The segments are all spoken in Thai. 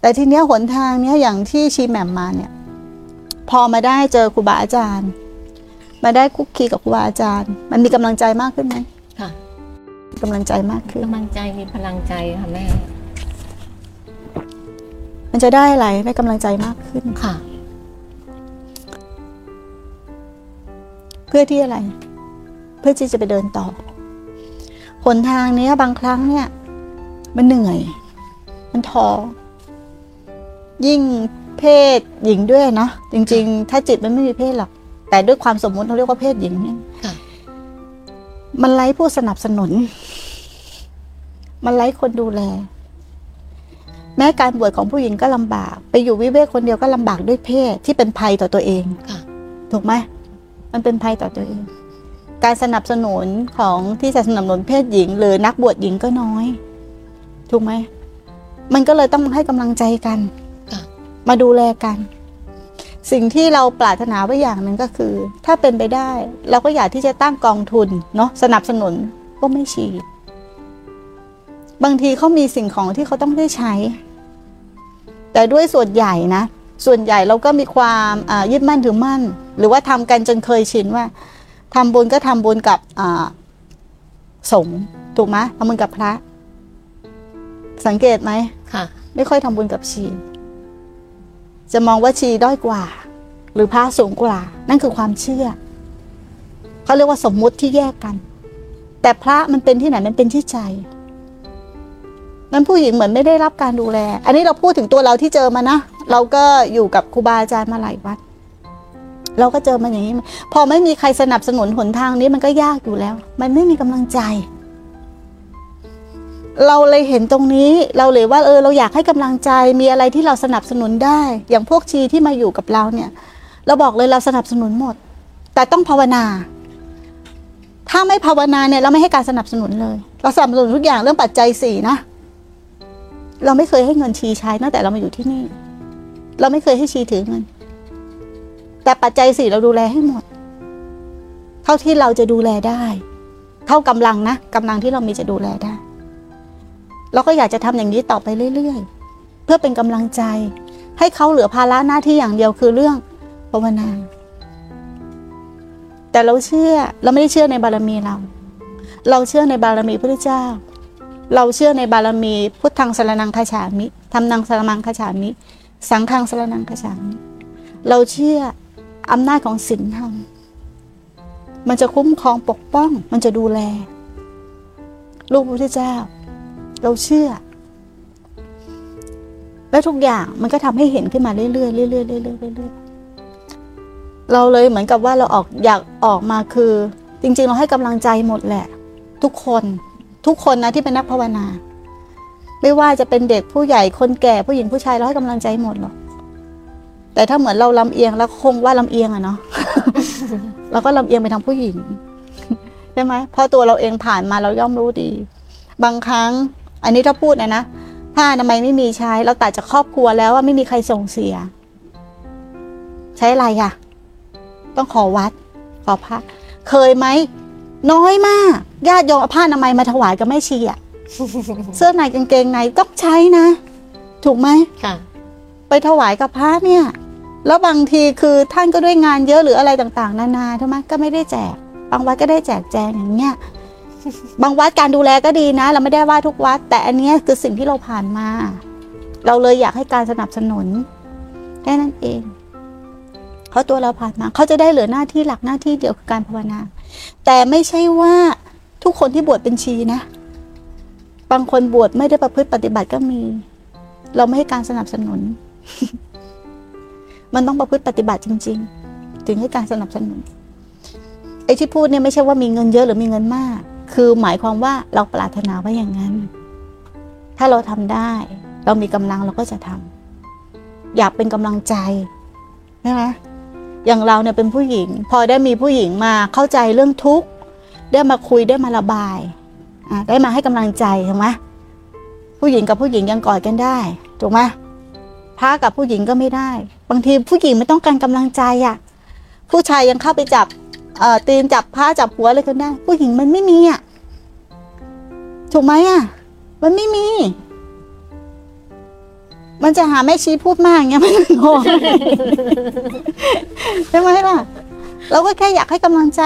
แต่ทีเนี้ยหนทางเนี้ยอย่างที่ชีแหม่มมาเนี่ยพอมาได้เจอครูบาอาจารย์ มาได้คุกคีกับครูบาอาจารย์ มันมีกำลังใจมากขึ้นไหมค่ะมีกำลังใจมากขึ้นกำลังใจมีพลังใจค่ะแม่ มันจะได้อะไรได้กำลังใจมากขึ้นค่ะ เพื่อที่อะไร เพื่อที่จะไปเดินต่อหนทางเนี้ยบางครั้งเนี่ย มันเหนื่อย มันท้อ ยิ่งเพศหญิงด้วยเนาะจริง ๆ ถ้าจิตมันไม่มีเพศหรอก แต่ด้วยความสมมุติเราเรียกว่าเพศหญิงเนี่ยค่ะมันไร้ผู้สนับสนุน มันไร้คนดูแล แม้การบวชของผู้หญิงก็ลำบาก ไปอยู่วิเวกคนเดียวก็ลำบากด้วยเพศที่เป็นภัยต่อตัวเองค่ะถูกไหมมันเป็นภัยต่อตัวเอง การสนับสนุนของที่จะสนับสนุนเพศหญิง หรือนักบวชหญิงก็น้อย ถูกไหม มันก็เลยต้องให้กำลังใจกันค่ะ มาดูแลกัน สิ่งที่เราปรารถนาไว้อย่างหนึ่งก็คือ ถ้าเป็นไปได้ เราก็อยากที่จะตั้งกองทุนเนาะสนับสนุนก็ไม่ชีบางทีเขามีสิ่งของที่เขาต้องได้ใช้ แต่ด้วยส่วนใหญ่นะ ส่วนใหญ่เราก็มีความอ่ายึดมั่นถือมั่น หรือว่าทำกันจนเคยชินว่าทำบุญก็ทำบุญกับอ่าสงฆ์ถูกไหมทำบุญกับพระ สังเกตไหมค่ะ ไม่ค่อยทำบุญกับชี จะมองว่าชีด้อยกว่า หรือพระสูงกว่า นั่นคือความเชื่อเขาเรียกว่าสมมุติที่แยกกัน แต่พระมันเป็นที่ไหนมันเป็นที่ใจนั้นผู้หญิงเหมือนไม่ได้รับการดูแล อันนี้เราพูดถึงตัวเราที่เจอมานะ เราก็อยู่กับครูบาอาจารย์มาหลายวัด เราก็เจอมาอย่างนี้ พอไม่มีใครสนับสนุนหนทางนี้มันก็ยากอยู่แล้ว มันไม่มีกำลังใจ เราเลยเห็นตรงนี้เราเลยว่าเออเราอยากให้กำลังใจมีอะไรที่เราสนับสนุนได้ อย่างพวกชีที่มาอยู่กับเราเนี่ย เราบอกเลยเราสนับสนุนหมด แต่ต้องภาวนา ถ้าไม่ภาวนาเนี่ยเราไม่ให้การสนับสนุนเลย เราสนับสนุนทุกอย่างเรื่องปัจจัยสี่นะ เราไม่เคยให้เงินชีใช้ตั้งแต่เรามาอยู่ที่นี่ เราไม่เคยให้ชีถือเงิน แต่ปัจจัยสี่เราดูแลให้หมด เท่าที่เราจะดูแลได้ เท่ากำลังนะกำลังที่เรามีจะดูแลได้ เราก็อยากจะทำอย่างนี้ต่อไปเรื่อย ๆ เพื่อเป็นกำลังใจ ให้เขาเหลือภาระหน้าที่อย่างเดียวคือเรื่องภาวนา แต่เราเชื่อเราไม่ได้เชื่อในบารมีเรา เราเชื่อในบารมีพระเจ้า เราเชื่อในบารมีพุทธังสรนังคาฉามิธรรมนังสรมังคาฉามิ สังฆังสรนังคาฉามิเราเชื่ออำนาจของศีลธรรมมันจะคุ้มครองปกป้อง มันจะดูแล ลูกพระพุทธเจ้า เราเชื่อ แล้วทุกอย่างมันก็ทำให้เห็นขึ้นมาเรื่อยๆเรื่อยๆเรื่อยๆเรื่อยๆเราเลยเหมือนกับว่าเราออกอยากออกมาคือ จริง ๆ เราให้กำลังใจหมดแหละ ทุกคนทุกคนนะที่เป็นนักภาวนา ไม่ว่าจะเป็นเด็กผู้ใหญ่คนแก่ผู้หญิงผู้ชายเราให้กำลังใจหมดหรอกแต่ถ้าเหมือนเราลำเอียงแล้วคงว่าลำเอียงอะเนาะเราก็ลำเอียงไปทางผู้หญิงใช่ไหมเพราะตัวเราเองผ่านมาเราย่อมรู้ดี บางครั้ง อันนี้ถ้าพูดนะนะผ้าอนามัยไม่มีใช้ เราตัดจากครอบครัวแล้วว่าไม่มีใครส่งเสีย ใช้อะไรอะต้องขอวัดขอพระ เคยไหมน้อยมากญาติโยมเอาผ้าอนามัยมาถวายกับแม่ชีอะเสื้อในกางเกงในต้องใช้นะ ถูกไหมค่ะ ไปถวายกับพระเนี่ย แล้วบางทีคือท่านก็ด้วยงานเยอะหรืออะไรต่างๆ นานาใช่ไหมก็ไม่ได้แจกบางวัดก็ได้แจกแจงอย่างเงี้ย บางวัดการดูแลก็ดีนะ เราไม่ได้ว่าทุกวัด แต่อันนี้คือสิ่งที่เราผ่านมา เราเลยอยากให้การสนับสนุนแค่นั้นเองเพราตัวเราผ่านมาเขาจะได้เหลือหน้าที่หลักหน้าที่เดียวคือการภาวนา แต่ไม่ใช่ว่าทุกคนที่บวชเป็นชีนะ บางคนบวชไม่ได้ประพฤติปฏิบัติก็มี เราไม่ให้การสนับสนุน มันต้องประพฤติปฏิบัติจริง ๆ ถึงให้การสนับสนุนไอ้ที่พูดเนี่ยไม่ใช่ว่ามีเงินเยอะหรือมีเงินมาก คือหมายความว่าเราปรารถนาไว้อย่างนั้น ถ้าเราทำได้ เรามีกำลังเราก็จะทำอยากเป็นกำลังใจใช่ไหมอย่างเราเนี่ยเป็นผู้หญิง พอได้มีผู้หญิงมาเข้าใจเรื่องทุกข์ได้มาคุยได้มาระบายได้มาให้กำลังใจถูกไหมผู้หญิงกับผู้หญิงยังกอดกันได้ถูกไหมพระกับผู้หญิงก็ไม่ได้ บางทีผู้หญิงไม่ต้องการกำลังใจอะผู้ชายยังเข้าไปจับเอ่อตีนจับผ้าจับหัวอะไรกันได้ ผู้หญิงมันไม่มีอะ ถูกไหมอะ มันไม่มี มันจะหาแม่ชี้พูดมากเงี้ยมันงงใช่ไหมล่ะ เราก็แค่อยากให้กำลังใจ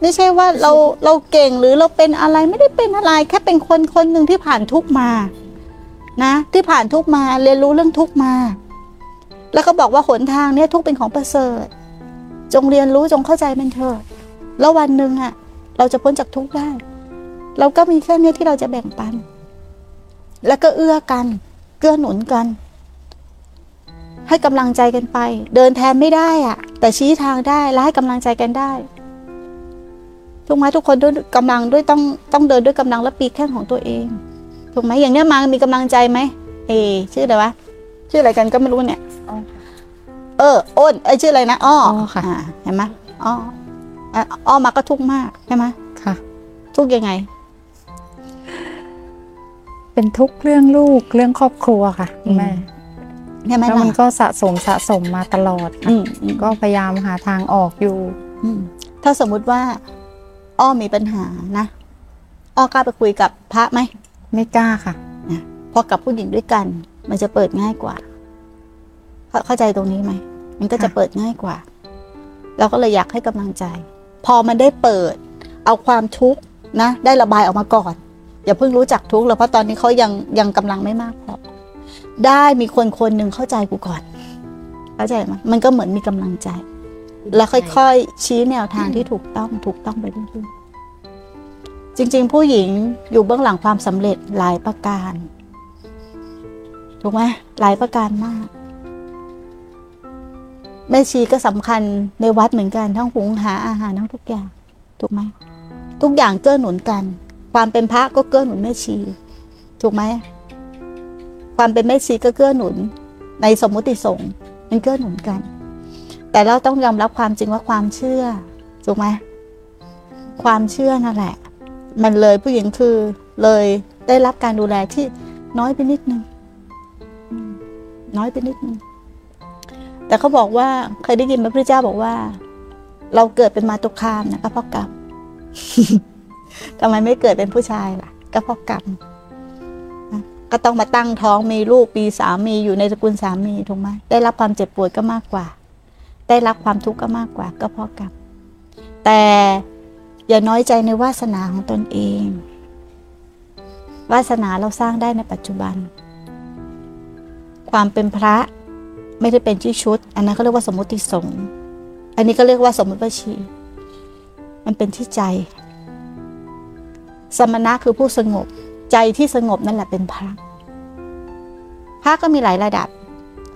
ไม่ใช่ว่าเราเราเก่งหรือเราเป็นอะไรไม่ได้เป็นอะไร แค่เป็นคนคนหนึ่งที่ผ่านทุกมา นะ ที่ผ่านทุกมาเรียนรู้เรื่องทุกมา แล้วก็บอกว่าหนทางเนี้ยทุกเป็นของประเสริฐ จงเรียนรู้จงเข้าใจมันเถิดแล้ววันหนึ่งอะเราจะพ้นจากทุกได้ เราก็มีแค่เนี้ยที่เราจะแบ่งปัน แล้วก็เอื้อกัน เกื้อหนุนกัน ให้กำลังใจกันไป เดินแทนไม่ได้อะแต่ชี้ทางได้และให้กำลังใจกันได้ถูกไหมทุกคนด้วยกำลังด้วยต้องต้องเดินด้วยกำลังและปีกแข้งของตัวเองถูกไหมอย่างเนี้ยมามีกำลังใจไหมเอ ชื่ออะไรวะชื่ออะไรกันก็ไม่รู้เนี่ยอ๋อค่ะเอออ้นไอยชื่ออะไรนะอ้ออ้อค่ะาเห็นไหมอ้ออะอ้อมาก็ทุกข์มากใช่ไหมค่ะ ทุกข์ยังไง เป็นทุกข์เรื่องลูกเรื่องครอบครัวค่ะคุณแม่ใช่ไหมแล้วล่ะมันก็สะสมสะสมมาตลอดค่ะอืมอืมก็พยายามหาทางออกอยู่อืมถ้าสมมุติว่า อ้อมีปัญหานะอ้อกล้าไปคุยกับพระไหมไม่กล้าค่ะนะพอกับผู้หญิงด้วยกัน มันจะเปิดง่ายกว่า เข้าเข้าใจตรงนี้ไหมมันก็จะค่ะเปิดง่ายกว่า เราก็เลยอยากให้กำลังใจ พอมันได้เปิด เอาความทุกข์นะ ได้ระบายออกมาก่อน อย่าเพิ่งรู้จักทุกข์เลยเพราะตอนนี้เขายังยังกำลังไม่มากพอได้มีคนคนหนึ่งเข้าใจกูก่อน เข้าใจไหมมันก็เหมือนมีกำลังใจ แล้วค่อยๆ ชี้แนวทางที่ถูกต้องถูกต้องไปเรื่อยๆจริง ๆ ผู้หญิงอยู่เบื้องหลังความสำเร็จหลายประการ ถูกไหมหลายประการมาก แม่ชีก็สำคัญในวัดเหมือนกันทั้งหุงหาอาหารทั้งทุกอย่าง ถูกไหมทุกอย่างเกื้อหนุนกัน ความเป็นพระก็เกื้อหนุนแม่ชี ถูกไหมความเป็นแม่ชีก็เกื้อหนุน ในสมมุติสงฆ์มันเกื้อหนุนกัน แต่เราต้องยอมรับความจริงว่าความเชื่อถูกไหมความเชื่อนั่นแหละ มันเลยผู้หญิงคือเลยได้รับการดูแลที่น้อยไปนิดนึงน้อยไปนิดนึงแต่เขาบอกว่าเคยได้ยินพระพุทธเจ้าบอกว่า เราเกิดเป็นมาตุคามนะก็เพราะกรรม ทำไมไม่เกิดเป็นผู้ชายล่ะ ก็เพราะกรรมก็ต้องมาตั้งท้องมีลูกมีสามีอยู่ในสกุลสามีถูกไหมได้รับความเจ็บปวดก็มากกว่า ได้รับความทุกข์ก็มากกว่า ก็เพราะกรรมแต่อย่าน้อยใจในวาสนาของตนเอง วาสนาเราสร้างได้ในปัจจุบัน ความเป็นพระไม่ได้เป็นที่ชุด อันนั้นเขาเรียกว่าสมมติสงฆ์อันนี้ก็เรียกว่าสมมติบัญชี มันเป็นที่ใจ สมณะคือผู้สงบ ใจที่สงบนั่นแหละเป็นพระพระก็มีหลายระดับ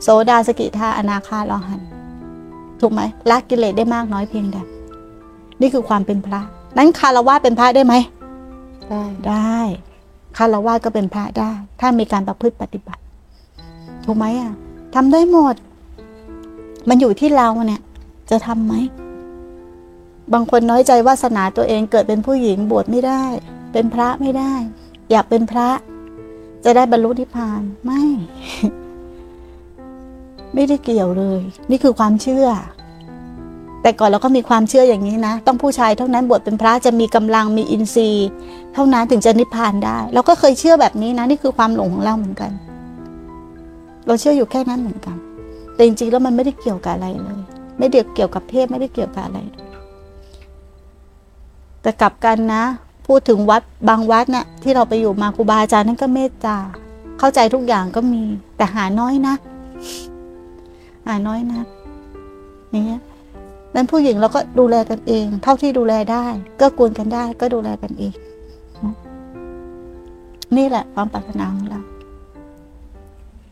โสดาสกิทาอนาคาลอหันถูกไหมละกิเลสได้มากน้อยเพียงใดนี่คือความเป็นพระ นั้นคารวะเป็นพระได้ไหมได้ได้คารวะก็เป็นพระได้ ถ้ามีการประพฤติปฏิบัติ ถูกไหมอะทำได้หมด มันอยู่ที่เราเนี่ย จะทำไหม บางคนน้อยใจวาสนาตัวเองเกิดเป็นผู้หญิงบวชไม่ได้ เป็นพระไม่ได้ อยากเป็นพระ จะได้บรรลุนิพพานไม่ ไม่ได้เกี่ยวเลย นี่คือความเชื่อ แต่ก่อนเราก็มีความเชื่ออย่างนี้นะ ต้องผู้ชายเท่านั้นบวชเป็นพระจะมีกำลังมีอินทรีย์ เท่านั้นถึงจะนิพพานได้ เราก็เคยเชื่อแบบนี้นะ นี่คือความหลงของเราเหมือนกัน เราเชื่ออยู่แค่นั้นเหมือนกัน แต่จริงๆแล้วมันไม่ได้เกี่ยวกับอะไรเลย ไม่ได้เกี่ยวกับเพศไม่ได้เกี่ยวกับอะไรแต่กลับกันนะ พูดถึงวัดบางวัดนะ่ะที่เราไปอยู่มาครูบาอาจารย์นั่นก็เมตตา เข้าใจทุกอย่างก็มี แต่หาน้อยนะหาน้อยนะอย่างเงี้ยนั้นผู้หญิงเราก็ดูแลกันเอง เท่าที่ดูแลได้ ก็กูนกันได้ ก็ดูแลกันเองนะนี่แหละความปรารถนาของเรา